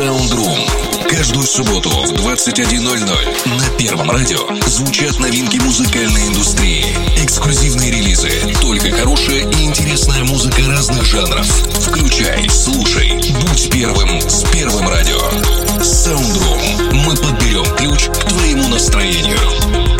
Soundroom. Каждую субботу в 21.00 на Первом радио звучат новинки музыкальной индустрии. Эксклюзивные релизы, только хорошая и интересная музыка разных жанров. Включай, слушай, будь первым с Первым радио. Soundroom. Мы подберем ключ к твоему настроению.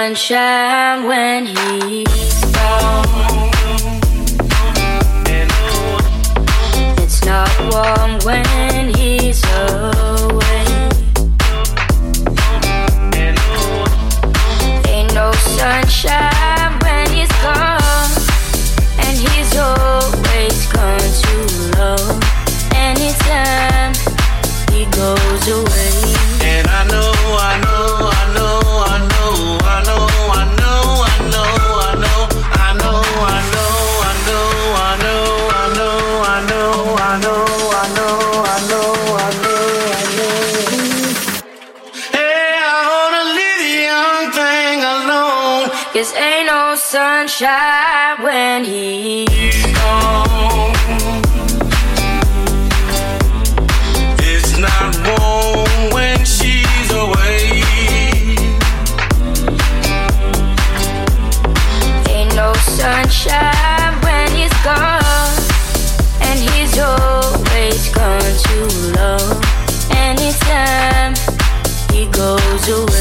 sunshine when he's do it.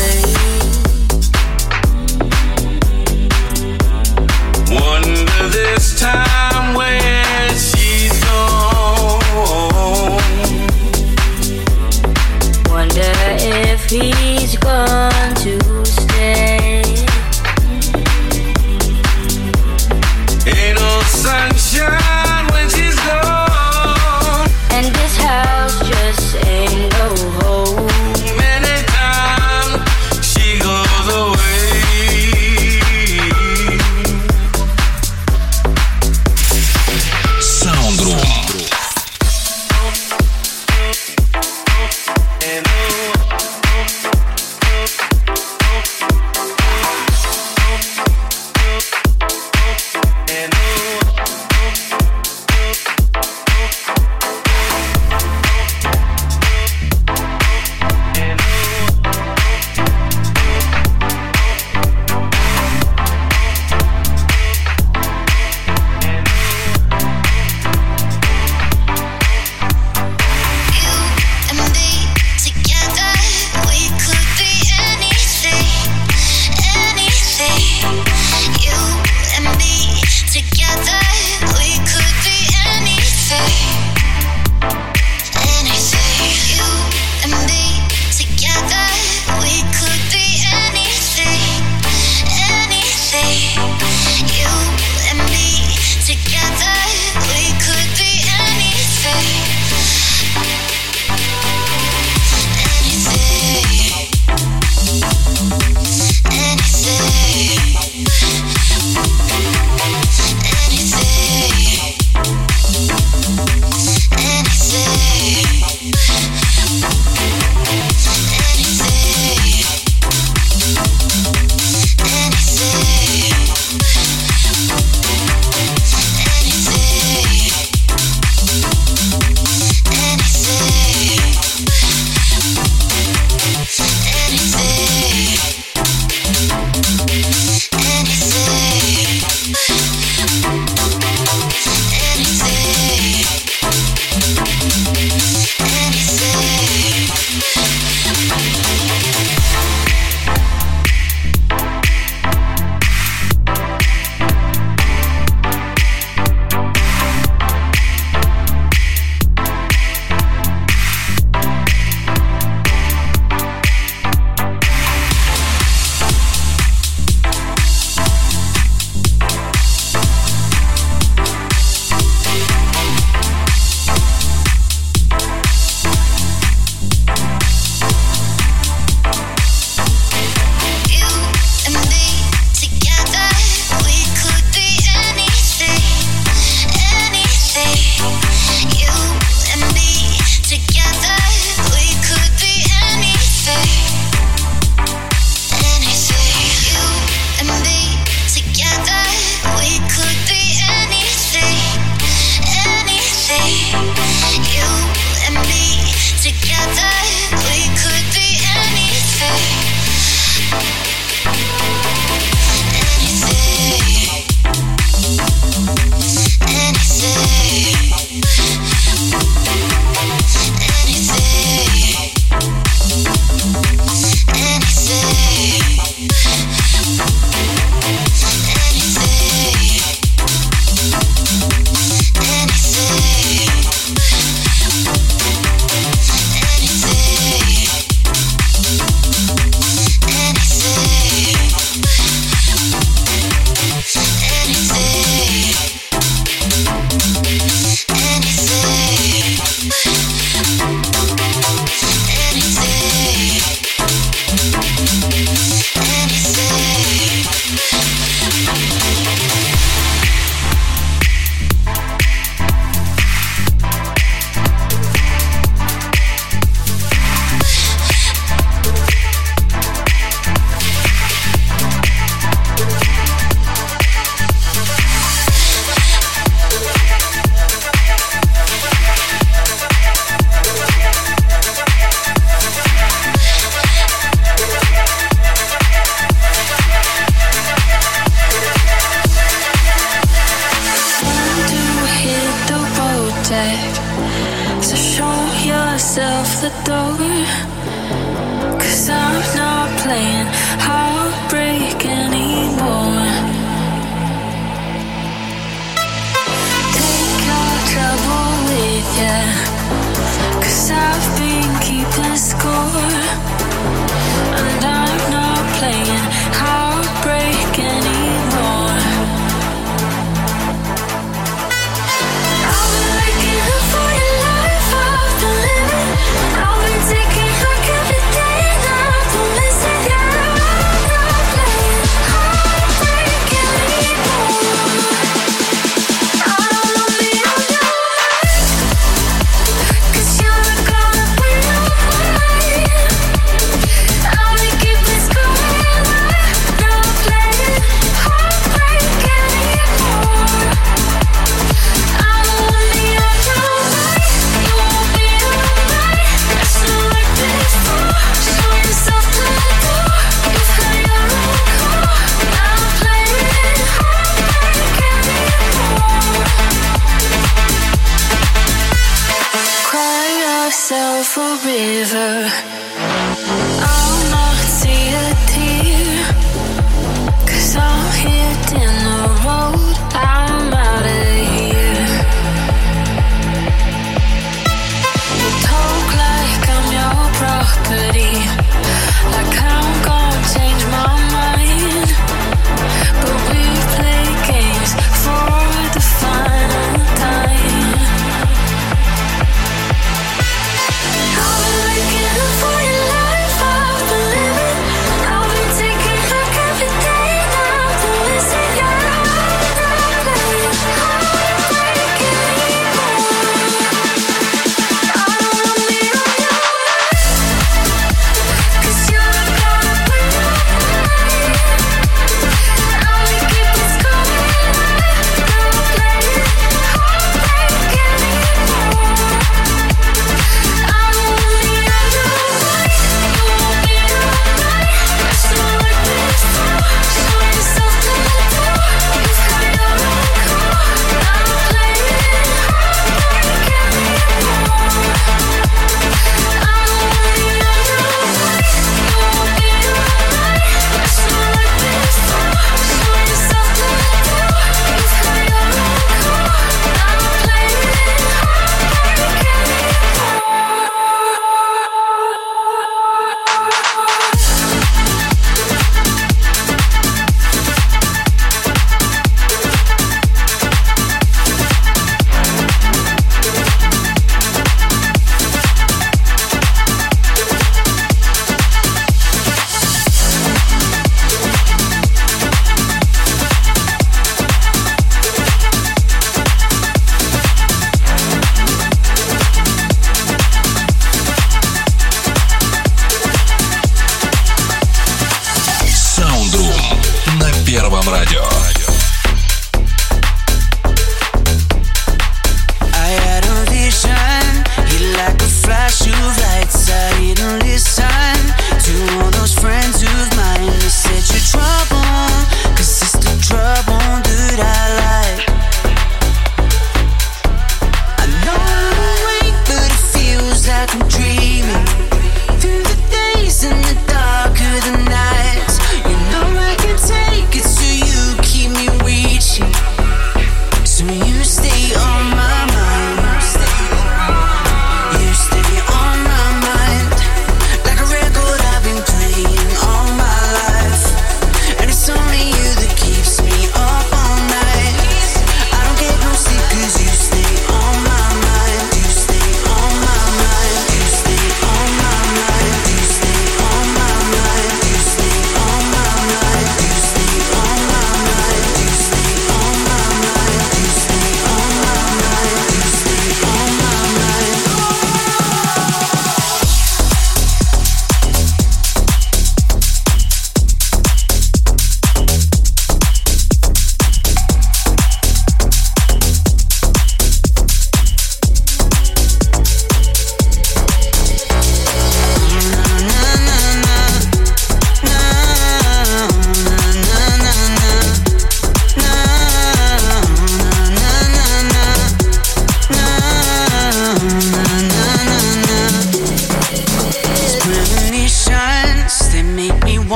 Yourself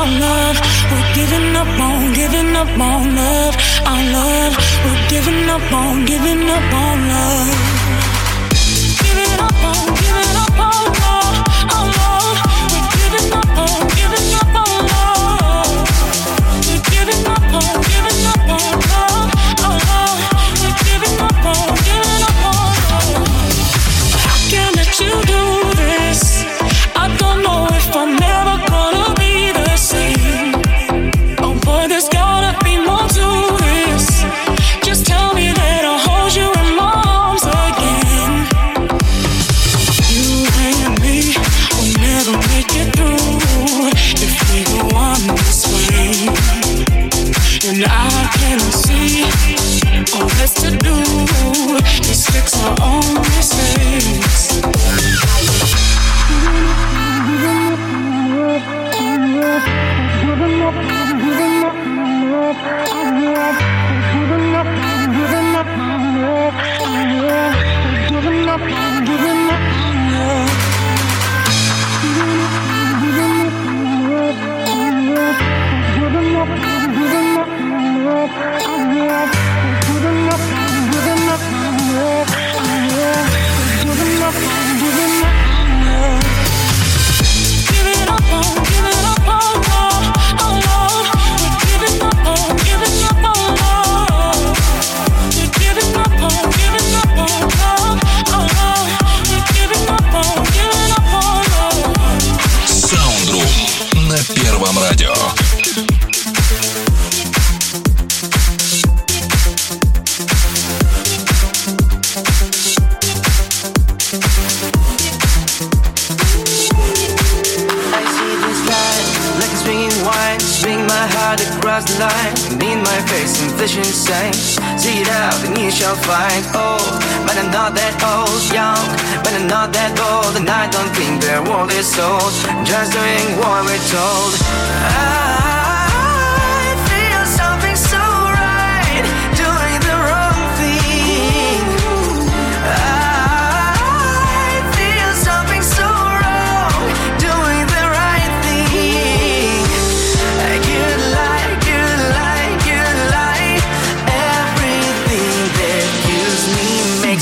our love. We're giving up on, giving up on love. Our love. We're giving up on, giving up on love. Вам радио. Vision saying, See it out and you shall find old. But I'm not that old, young, but I'm not that old, and I don't think the world is sold. Just doing what we're told. I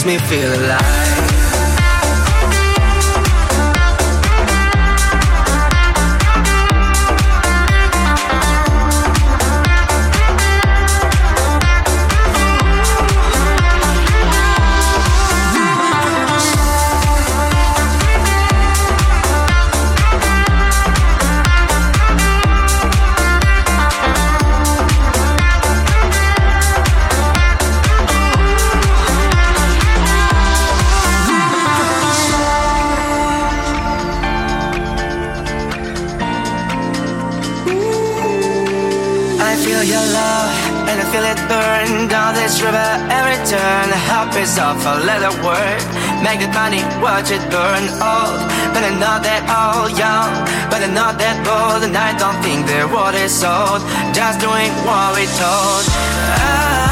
me feel alive. Is a little word. Make it money, watch it burn old. But I'm not that old, young, but I'm not that bold, and I don't think the world is sold. Just doing what we told. I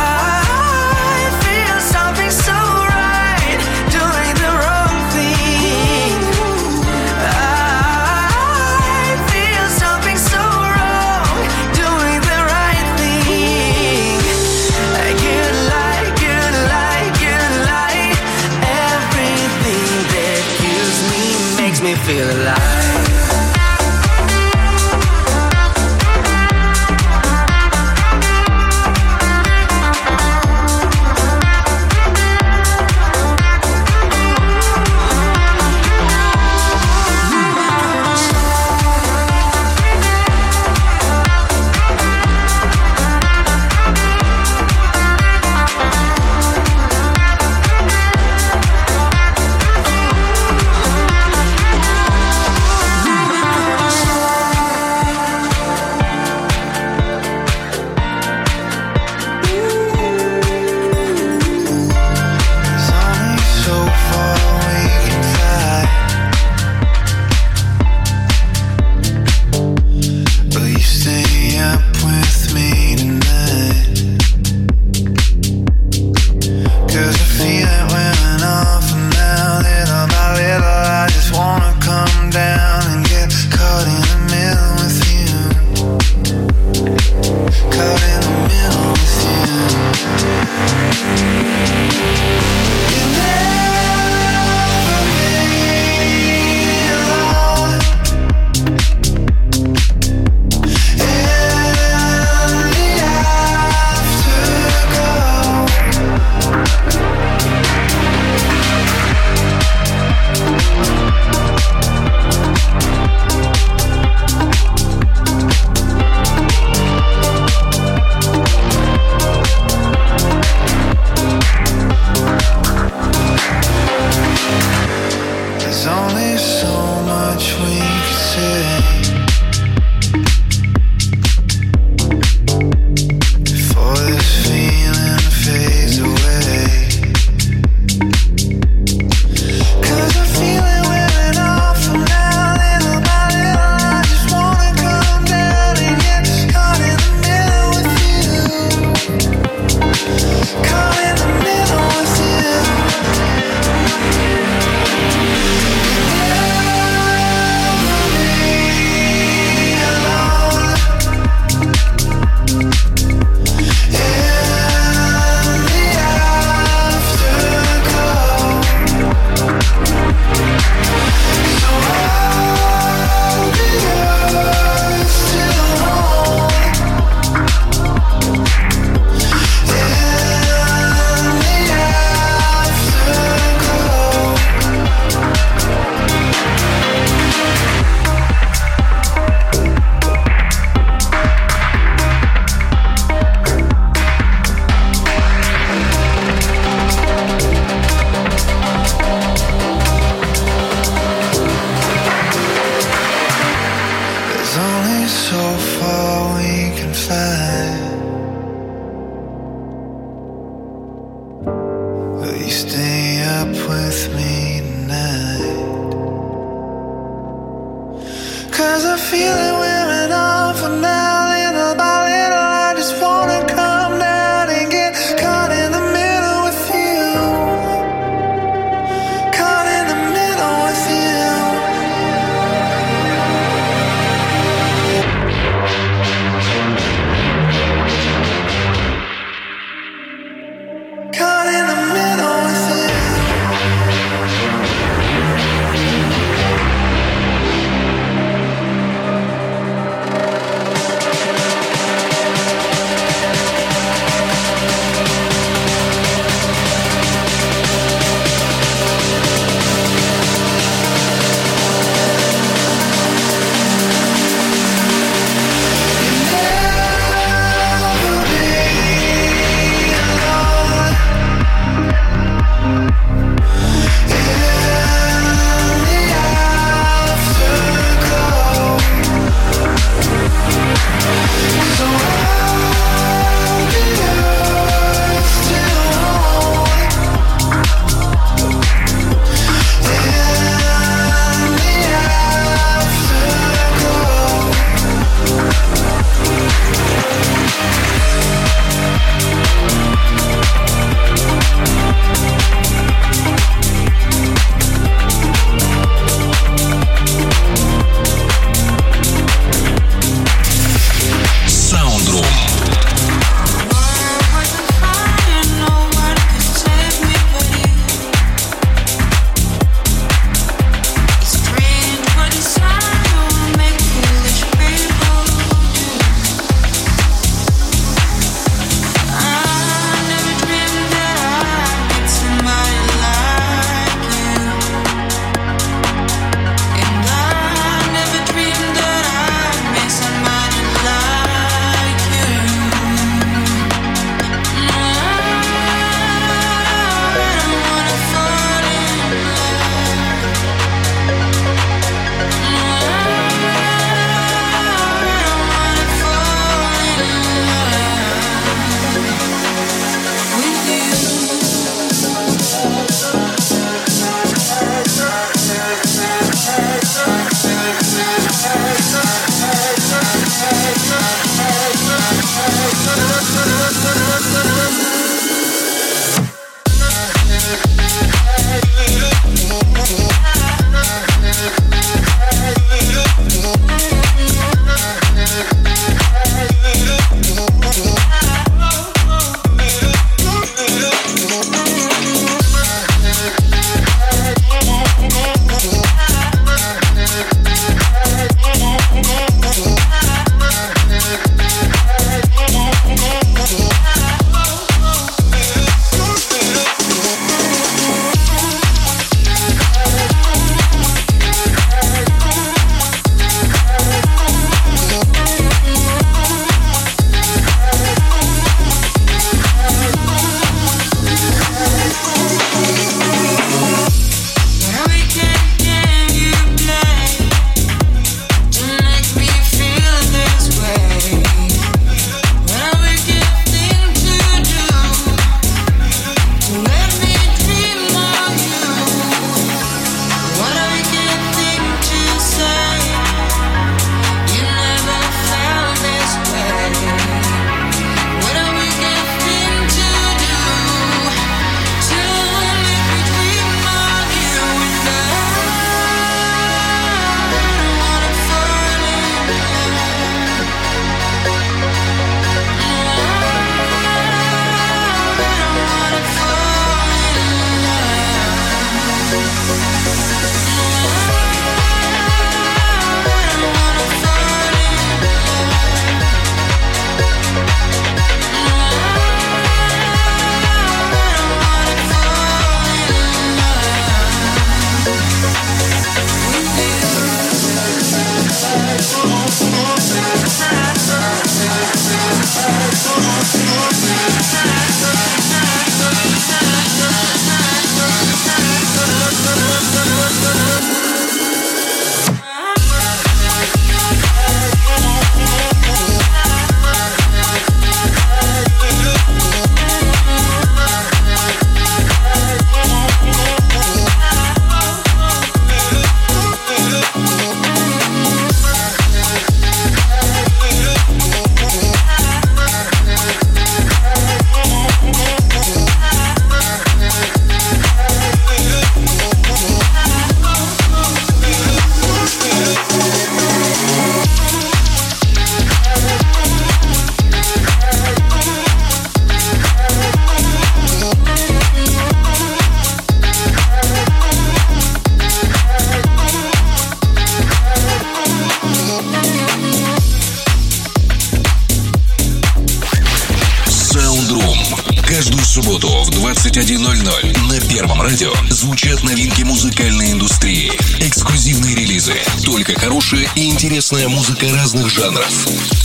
интересная музыка разных жанров.